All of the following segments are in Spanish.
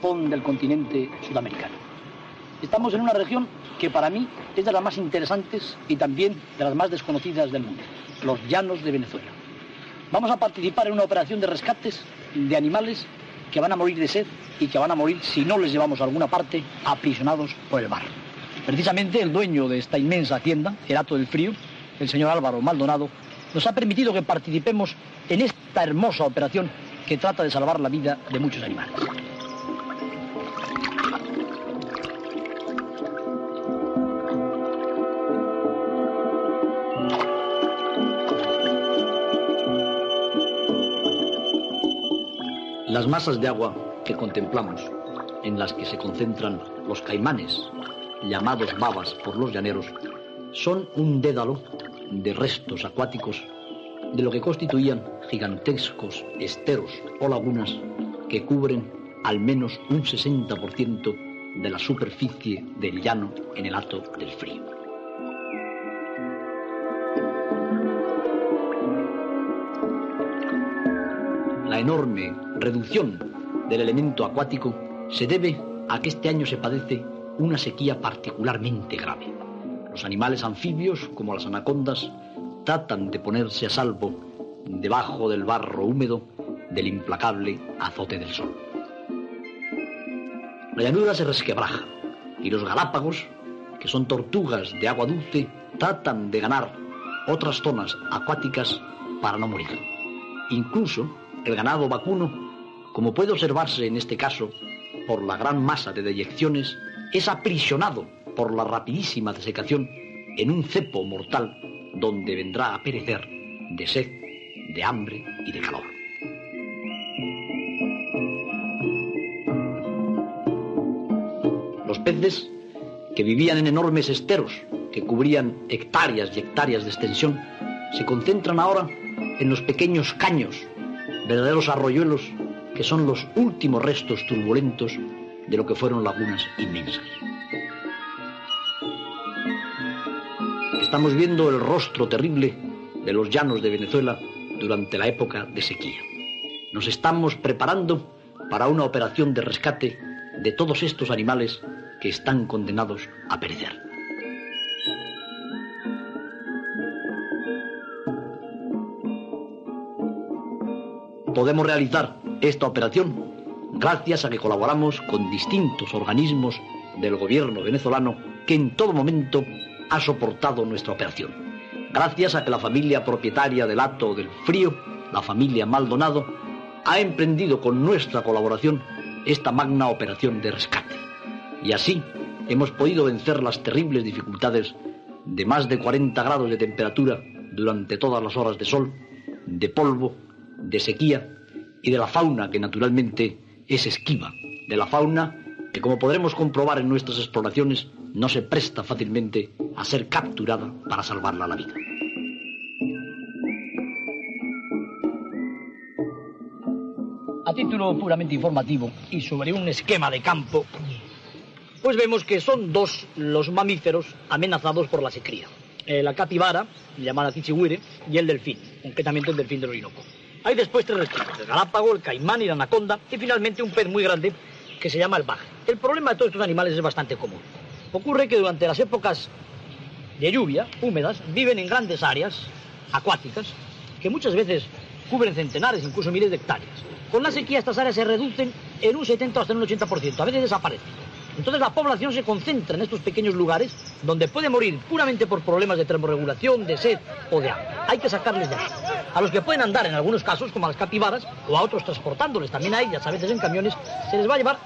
corazón del continente sudamericano. Estamos en una región que para mí es de las más interesantes y también de las más desconocidas del mundo, los llanos de Venezuela. Vamos a participar en una operación de rescates de animales que van a morir de sed y que van a morir si no les llevamos a alguna parte aprisionados por el mar. Precisamente el dueño de esta inmensa hacienda, el Hato del Frío, el señor Álvaro Maldonado, nos ha permitido que participemos en esta hermosa operación que trata de salvar la vida de muchos animales. Las masas de agua que contemplamos, en las que se concentran los caimanes, llamados babas por los llaneros, son un dédalo de restos acuáticos de lo que constituían gigantescos esteros o lagunas que cubren al menos un 60% de la superficie del llano en el Hato del Frío. Enorme reducción del elemento acuático se debe a que este año se padece una sequía particularmente grave. Los animales anfibios, como las anacondas, tratan de ponerse a salvo debajo del barro húmedo del implacable azote del sol. La llanura se resquebraja y los galápagos, que son tortugas de agua dulce, tratan de ganar otras zonas acuáticas para no morir. Incluso el ganado vacuno, como puede observarse en este caso por la gran masa de deyecciones, es aprisionado por la rapidísima desecación en un cepo mortal donde vendrá a perecer de sed, de hambre y de calor. Los peces, que vivían en enormes esteros que cubrían hectáreas y hectáreas de extensión, se concentran ahora en los pequeños caños verdaderos arroyuelos que son los últimos restos turbulentos de lo que fueron lagunas inmensas. Estamos viendo el rostro terrible de los llanos de Venezuela durante la época de sequía. Nos estamos preparando para una operación de rescate de todos estos animales que están condenados a perecer. Podemos realizar esta operación gracias a que colaboramos con distintos organismos del gobierno venezolano que en todo momento ha soportado nuestra operación. Gracias a que la familia propietaria del Hato del Frío, la familia Maldonado, ha emprendido con nuestra colaboración esta magna operación de rescate. Y así hemos podido vencer las terribles dificultades de más de 40 grados de temperatura durante todas las horas de sol, de polvo de sequía y de la fauna que naturalmente es esquiva, de la fauna que como podremos comprobar en nuestras exploraciones no se presta fácilmente a ser capturada para salvarla la vida. A título puramente informativo y sobre un esquema de campo, pues vemos que son dos los mamíferos amenazados por la sequía. La capibara, llamada Tichihuire, y el delfín, concretamente el delfín del Orinoco. Hay después tres reptiles, el galápago, el caimán y la anaconda, y finalmente un pez muy grande que se llama el baje. El problema de todos estos animales es bastante común. Ocurre que durante las épocas de lluvia, húmedas, viven en grandes áreas acuáticas que muchas veces cubren centenares, incluso miles de hectáreas. Con la sequía estas áreas se reducen en un 70 hasta un 80%, a veces desaparecen. Entonces la población se concentra en estos pequeños lugares donde puede morir puramente por problemas de termorregulación, de sed o de agua. Hay que sacarles de ahí. A los que pueden andar en algunos casos, como a las capibaras, o a otros transportándoles también a ellas, a veces en camiones, se les va a llevar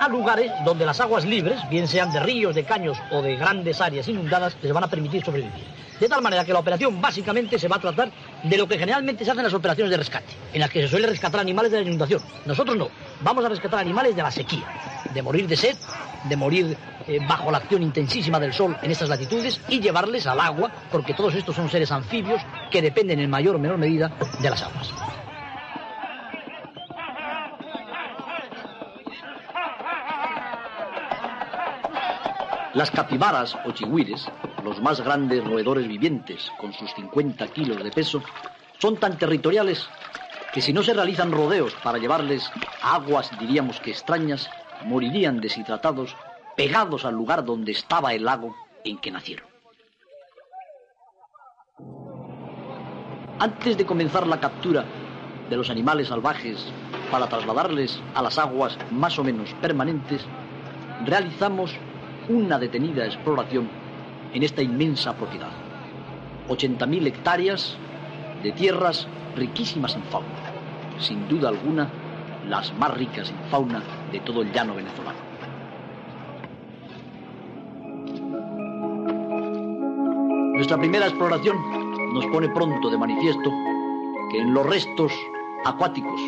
a lugares donde las aguas libres, bien sean de ríos, de caños o de grandes áreas inundadas, les van a permitir sobrevivir. De tal manera que la operación básicamente se va a tratar de lo que generalmente se hacen las operaciones de rescate, en las que se suele rescatar animales de la inundación. Nosotros no, vamos a rescatar animales de la sequía, de morir de sed, de morir eh, bajo la acción intensísima del sol en estas latitudes y llevarles al agua, porque todos estos son seres anfibios que dependen en mayor o menor medida de las aguas. Las capibaras o chigüires, los más grandes roedores vivientes con sus 50 kilos de peso, son tan territoriales que si no se realizan rodeos para llevarles a aguas, diríamos que extrañas, morirían deshidratados, pegados al lugar donde estaba el lago en que nacieron. Antes de comenzar la captura de los animales salvajes para trasladarles a las aguas más o menos permanentes, realizamos una detenida exploración en esta inmensa propiedad. 80.000 hectáreas de tierras riquísimas en fauna. Sin duda alguna, las más ricas en fauna de todo el llano venezolano. Nuestra primera exploración nos pone pronto de manifiesto que en los restos acuáticos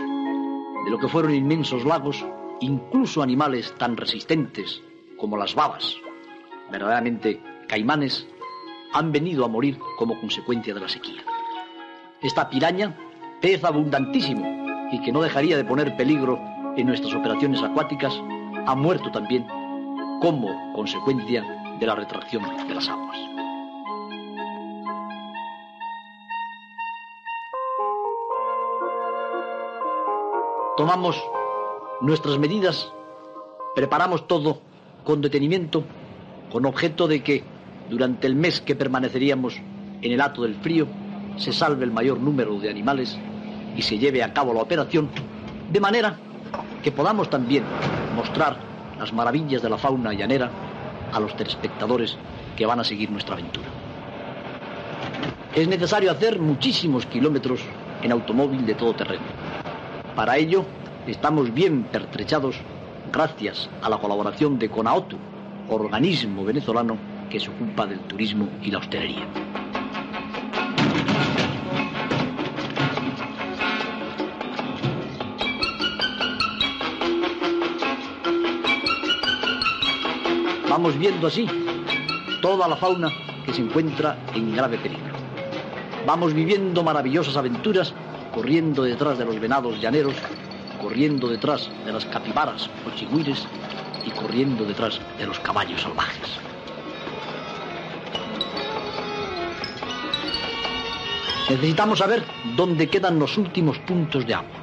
de lo que fueron inmensos lagos, incluso animales tan resistentes como las babas, verdaderamente caimanes, han venido a morir como consecuencia de la sequía. Esta piraña, pez abundantísimo y que no dejaría de poner peligro en nuestras operaciones acuáticas, ha muerto también como consecuencia de la retracción de las aguas. Tomamos nuestras medidas, preparamos todo con detenimiento, con objeto de que durante el mes que permaneceríamos en el hato del frío se salve el mayor número de animales y se lleve a cabo la operación, de manera que podamos también mostrar las maravillas de la fauna llanera a los telespectadores que van a seguir nuestra aventura. Es necesario hacer muchísimos kilómetros en automóvil de todo terreno. Para ello, estamos bien pertrechados gracias a la colaboración de CONAOTU, organismo venezolano que se ocupa del turismo y la hostelería. Vamos viendo así toda la fauna que se encuentra en grave peligro. Vamos viviendo maravillosas aventuras corriendo detrás de los venados llaneros corriendo detrás de las capibaras o chigüires y corriendo detrás de los caballos salvajes. Necesitamos saber dónde quedan los últimos puntos de agua.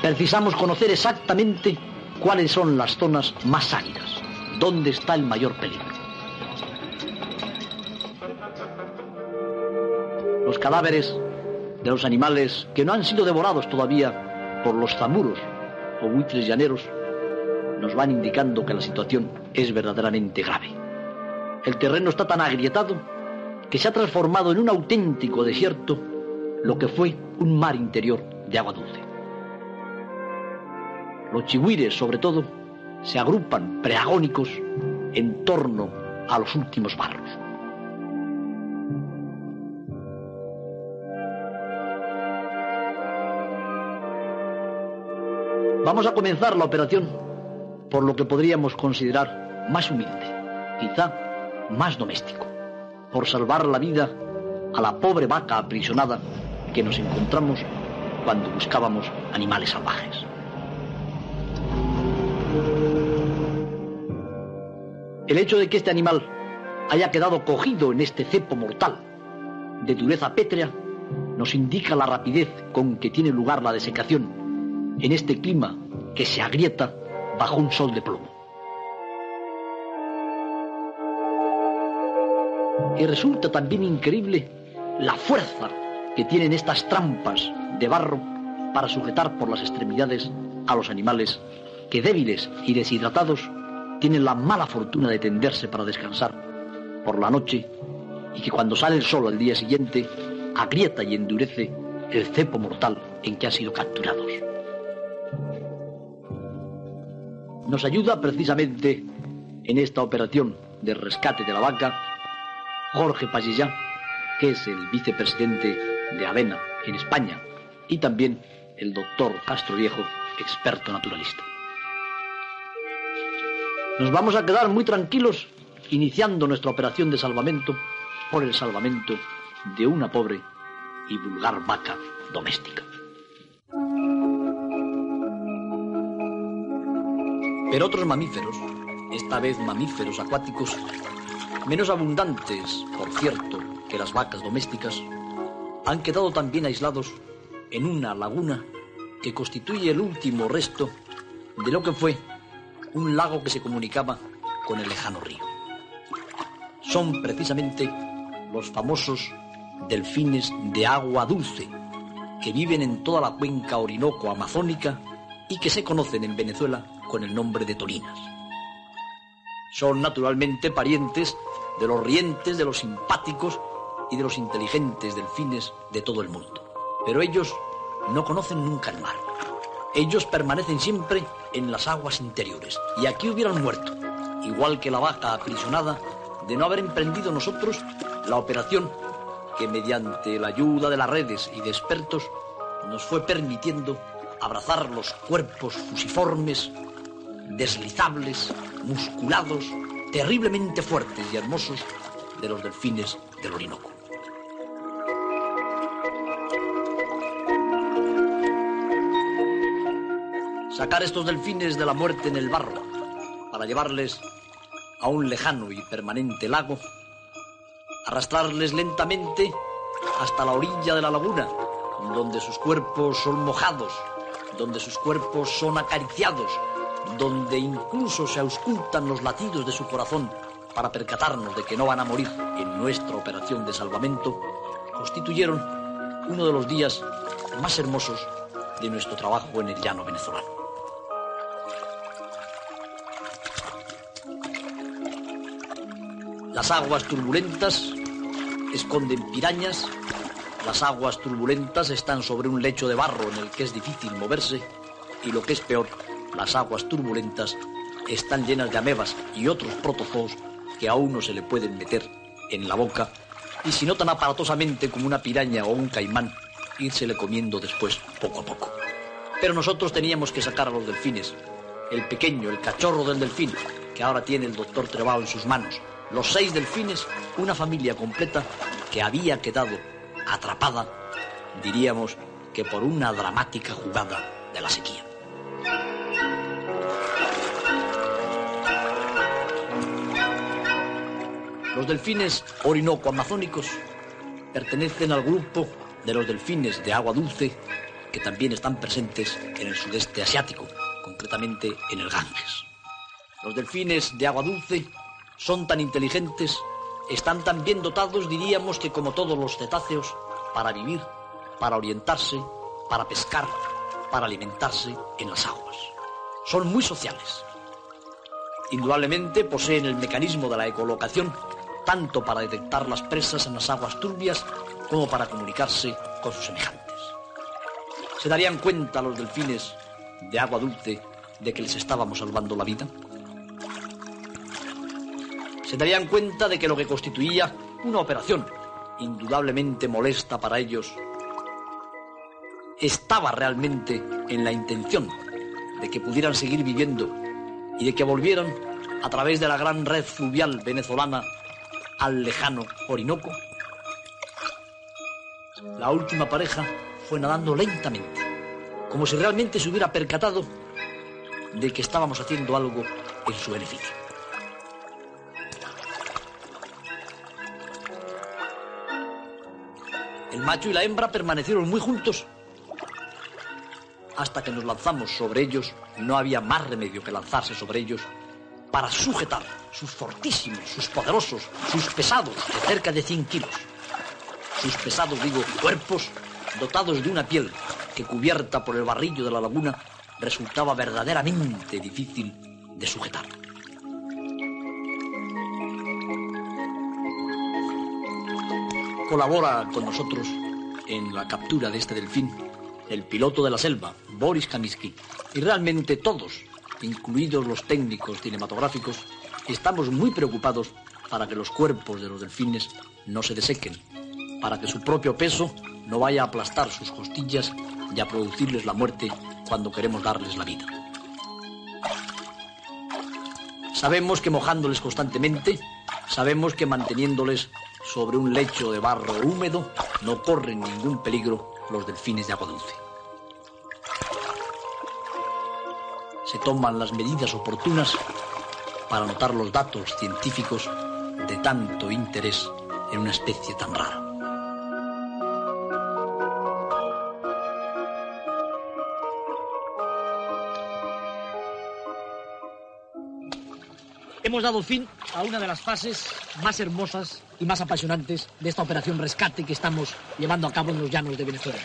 Precisamos conocer exactamente cuáles son las zonas más áridas, dónde está el mayor peligro. Los cadáveres de los animales que no han sido devorados todavía por los zamuros o buitres llaneros nos van indicando que la situación es verdaderamente grave. El terreno está tan agrietado que se ha transformado en un auténtico desierto lo que fue un mar interior de agua dulce. Los chihuires, sobre todo, se agrupan preagónicos en torno a los últimos barros. Vamos a comenzar la operación por lo que podríamos considerar más humilde, quizá más doméstico, por salvar la vida a la pobre vaca aprisionada que nos encontramos cuando buscábamos animales salvajes. El hecho de que este animal haya quedado cogido en este cepo mortal de dureza pétrea nos indica la rapidez con que tiene lugar la desecación en este clima que se agrieta bajo un sol de plomo. Y resulta también increíble la fuerza que tienen estas trampas de barro para sujetar por las extremidades a los animales que débiles y deshidratados tienen la mala fortuna de tenderse para descansar por la noche y que cuando sale el sol al día siguiente agrieta y endurece el cepo mortal en que han sido capturados. Nos ayuda precisamente en esta operación de rescate de la vaca Jorge Pasillán, que es el vicepresidente de Avena en España, y también el doctor Castro Viejo, experto naturalista. Nos vamos a quedar muy tranquilos iniciando nuestra operación de salvamento por el salvamento de una pobre y vulgar vaca doméstica. Pero otros mamíferos, esta vez mamíferos acuáticos, menos abundantes, por cierto, que las vacas domésticas, han quedado también aislados en una laguna que constituye el último resto de lo que fue un lago que se comunicaba con el lejano río. Son precisamente los famosos delfines de agua dulce, que viven en toda la cuenca orinoco amazónica y que se conocen en Venezuela con el nombre de toninas. Son naturalmente parientes de los rientes, de los simpáticos y de los inteligentes delfines de todo el mundo. Pero ellos no conocen nunca el mar. Ellos permanecen siempre en las aguas interiores y aquí hubieran muerto, igual que la vaca aprisionada de no haber emprendido nosotros la operación que mediante la ayuda de las redes y de expertos nos fue permitiendo abrazar los cuerpos fusiformes, deslizables, musculados, terriblemente fuertes y hermosos de los delfines del Orinoco. Sacar estos delfines de la muerte en el barro para llevarles a un lejano y permanente lago arrastrarles lentamente hasta la orilla de la laguna, donde sus cuerpos son mojados, donde sus cuerpos son acariciados, donde incluso se auscultan los latidos de su corazón para percatarnos de que no van a morir en nuestra operación de salvamento, constituyeron uno de los días más hermosos de nuestro trabajo en el llano venezolano. Las aguas turbulentas esconden pirañas, las aguas turbulentas están sobre un lecho de barro en el que es difícil moverse y lo que es peor, las aguas turbulentas están llenas de amebas y otros protozoos que a uno se le pueden meter en la boca y si no tan aparatosamente como una piraña o un caimán, írsele comiendo después poco a poco. Pero nosotros teníamos que sacar a los delfines, el pequeño, el cachorro del delfín, que ahora tiene el doctor Trebao en sus manos, los seis delfines, una familia completa que había quedado atrapada, diríamos que por una dramática jugada de la sequía. Los delfines orinoco-amazónicos pertenecen al grupo de los delfines de agua dulce que también están presentes en el sudeste asiático, concretamente en el Ganges. Los delfines de agua dulce son tan inteligentes, están tan bien dotados, diríamos que como todos los cetáceos, para vivir, para orientarse, para pescar, para alimentarse en las aguas. Son muy sociales. Indudablemente poseen el mecanismo de la ecolocación, tanto para detectar las presas en las aguas turbias como para comunicarse con sus semejantes. ¿Se darían cuenta los delfines de agua dulce de que les estábamos salvando la vida? se darían cuenta de que lo que constituía una operación indudablemente molesta para ellos estaba realmente en la intención de que pudieran seguir viviendo y de que volvieran a través de la gran red fluvial venezolana al lejano Orinoco. La última pareja fue nadando lentamente, como si realmente se hubiera percatado de que estábamos haciendo algo en su beneficio. El macho y la hembra permanecieron muy juntos. Hasta que nos lanzamos sobre ellos, no había más remedio que lanzarse sobre ellos para sujetar sus fortísimos, sus poderosos, sus pesados, de cerca de 100 kilos. Sus pesados, digo, cuerpos dotados de una piel que cubierta por el barrillo de la laguna resultaba verdaderamente difícil de sujetar. Colabora con nosotros en la captura de este delfín el piloto de la selva, Boris Kaminsky, y realmente todos, incluidos los técnicos cinematográficos, estamos muy preocupados para que los cuerpos de los delfines no se desequen, para que su propio peso no vaya a aplastar sus costillas y a producirles la muerte cuando queremos darles la vida. Sabemos que mojándoles constantemente, sabemos que manteniéndoles sobre un lecho de barro húmedo, no corren ningún peligro los delfines de agua dulce. Toman las medidas oportunas para anotar los datos científicos de tanto interés en una especie tan rara. Hemos dado fin a una de las fases más hermosas y más apasionantes de esta operación rescate que estamos llevando a cabo en los llanos de Venezuela.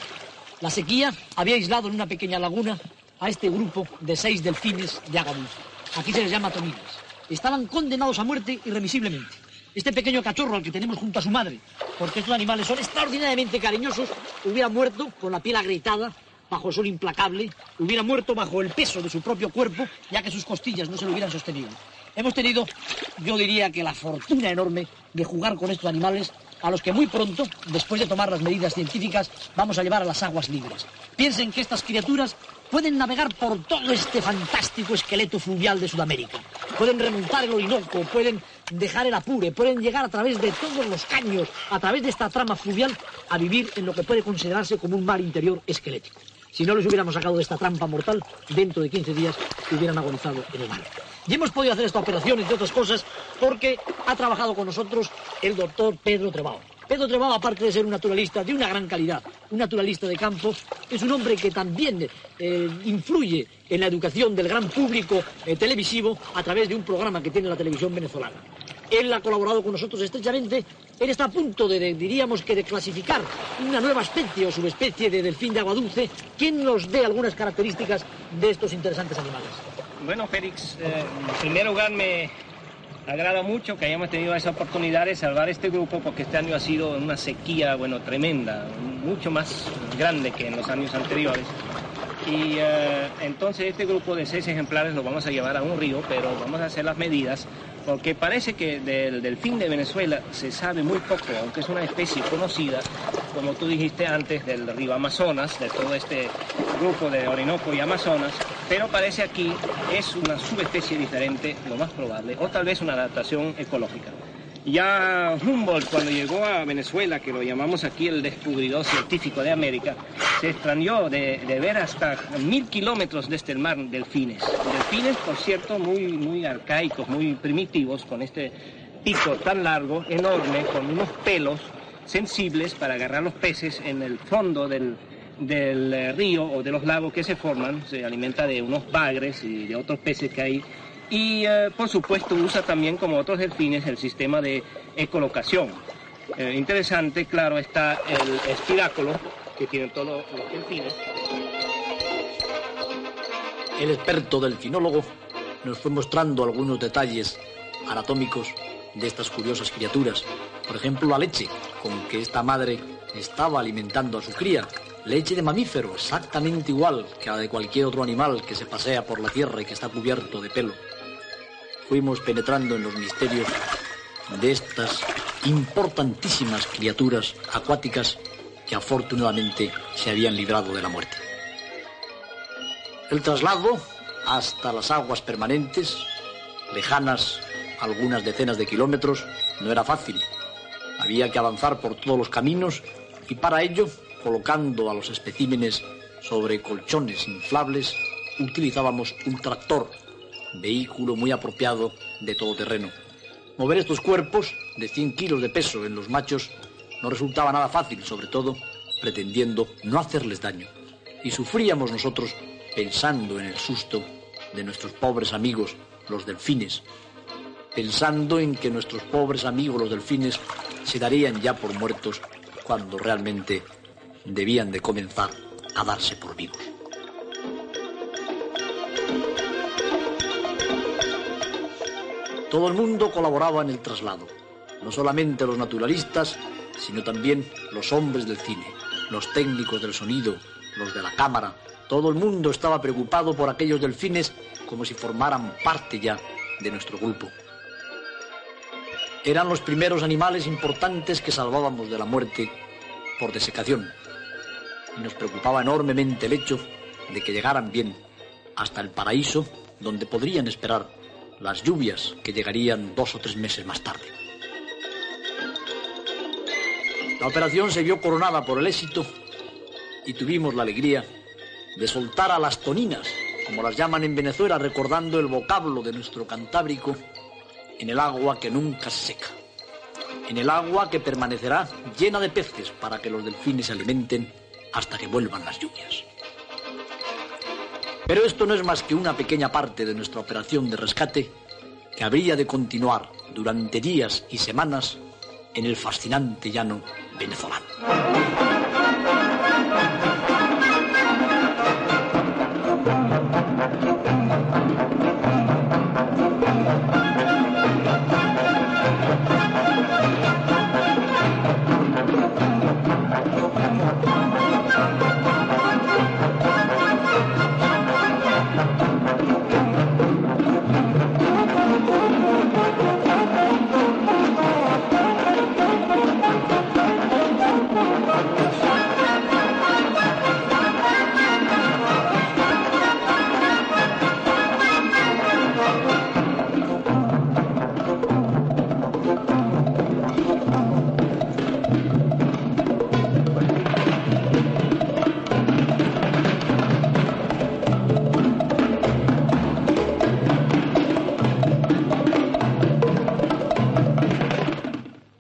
La sequía había aislado en una pequeña laguna a este grupo de seis delfines de agua dulce. Aquí se les llama toninas. Estaban condenados a muerte irremisiblemente. Este pequeño cachorro al que tenemos junto a su madre, porque estos animales son extraordinariamente cariñosos, hubiera muerto con la piel agrietada, bajo el sol implacable, hubiera muerto bajo el peso de su propio cuerpo, ya que sus costillas no se lo hubieran sostenido. Hemos tenido, yo diría que la fortuna enorme de jugar con estos animales a los que muy pronto, después de tomar las medidas científicas, vamos a llevar a las aguas libres. Piensen que estas criaturas pueden navegar por todo este fantástico esqueleto fluvial de Sudamérica. Pueden remontar el Orinoco, pueden dejar el Apure, pueden llegar a través de todos los caños, a través de esta trama fluvial, a vivir en lo que puede considerarse como un mar interior esquelético. Si no les hubiéramos sacado de esta trampa mortal, dentro de 15 días hubieran agonizado en el mar. Y hemos podido hacer esta operación, entre otras cosas, porque ha trabajado con nosotros el doctor Pedro Trebao. Pedro Trebao, aparte de ser un naturalista de una gran calidad, un naturalista de campo, es un hombre que también eh, influye en la educación del gran público eh, televisivo a través de un programa que tiene la televisión venezolana. Él ha colaborado con nosotros estrechamente. Él está a punto de, diríamos que, de clasificar una nueva especie o subespecie de delfín de agua dulce. ¿Quién nos dé algunas características de estos interesantes animales? Bueno, Félix, eh, en primer lugar me agrada mucho que hayamos tenido esa oportunidad de salvar este grupo porque este año ha sido una sequía, bueno, tremenda, mucho más grande que en los años anteriores. Y eh, entonces este grupo de seis ejemplares lo vamos a llevar a un río, pero vamos a hacer las medidas porque parece que del delfín de Venezuela se sabe muy poco, aunque es una especie conocida, como tú dijiste antes, del río Amazonas, de todo este grupo de Orinoco y Amazonas, pero parece aquí es una subespecie diferente, lo más probable, o tal vez una adaptación ecológica. Ya Humboldt, cuando llegó a Venezuela, que lo llamamos aquí el descubridor científico de América, se extrañó de, ver hasta mil kilómetros desde el mar delfines. Delfines, por cierto, muy, muy arcaicos, muy primitivos, con este pico tan largo, enorme, con unos pelos sensibles para agarrar los peces en el fondo del, del eh, río o de los lagos que se forman. Se alimenta de unos bagres y de otros peces que hay y eh, por supuesto usa también como otros delfines el sistema de ecolocación. Eh, interesante, claro, está el espiráculo que tienen todos los delfines. El experto delfinólogo nos fue mostrando algunos detalles anatómicos de estas curiosas criaturas. Por ejemplo, la leche con que esta madre estaba alimentando a su cría. Leche de mamífero, exactamente igual que la de cualquier otro animal que se pasea por la tierra y que está cubierto de pelo fuimos penetrando en los misterios de estas importantísimas criaturas acuáticas que afortunadamente se habían librado de la muerte. El traslado hasta las aguas permanentes, lejanas algunas decenas de kilómetros, no era fácil. Había que avanzar por todos los caminos y para ello, colocando a los especímenes sobre colchones inflables, utilizábamos un tractor vehículo muy apropiado de todo terreno. Mover estos cuerpos de 100 kilos de peso en los machos no resultaba nada fácil, sobre todo pretendiendo no hacerles daño. Y sufríamos nosotros pensando en el susto de nuestros pobres amigos, los delfines, pensando en que nuestros pobres amigos, los delfines, se darían ya por muertos cuando realmente debían de comenzar a darse por vivos. Todo el mundo colaboraba en el traslado, no solamente los naturalistas, sino también los hombres del cine, los técnicos del sonido, los de la cámara. Todo el mundo estaba preocupado por aquellos delfines como si formaran parte ya de nuestro grupo. Eran los primeros animales importantes que salvábamos de la muerte por desecación. Y nos preocupaba enormemente el hecho de que llegaran bien hasta el paraíso donde podrían esperar las lluvias que llegarían dos o tres meses más tarde. La operación se vio coronada por el éxito y tuvimos la alegría de soltar a las toninas, como las llaman en Venezuela, recordando el vocablo de nuestro Cantábrico, en el agua que nunca se seca, en el agua que permanecerá llena de peces para que los delfines se alimenten hasta que vuelvan las lluvias. Pero esto no es más que una pequeña parte de nuestra operación de rescate que habría de continuar durante días y semanas en el fascinante llano venezolano.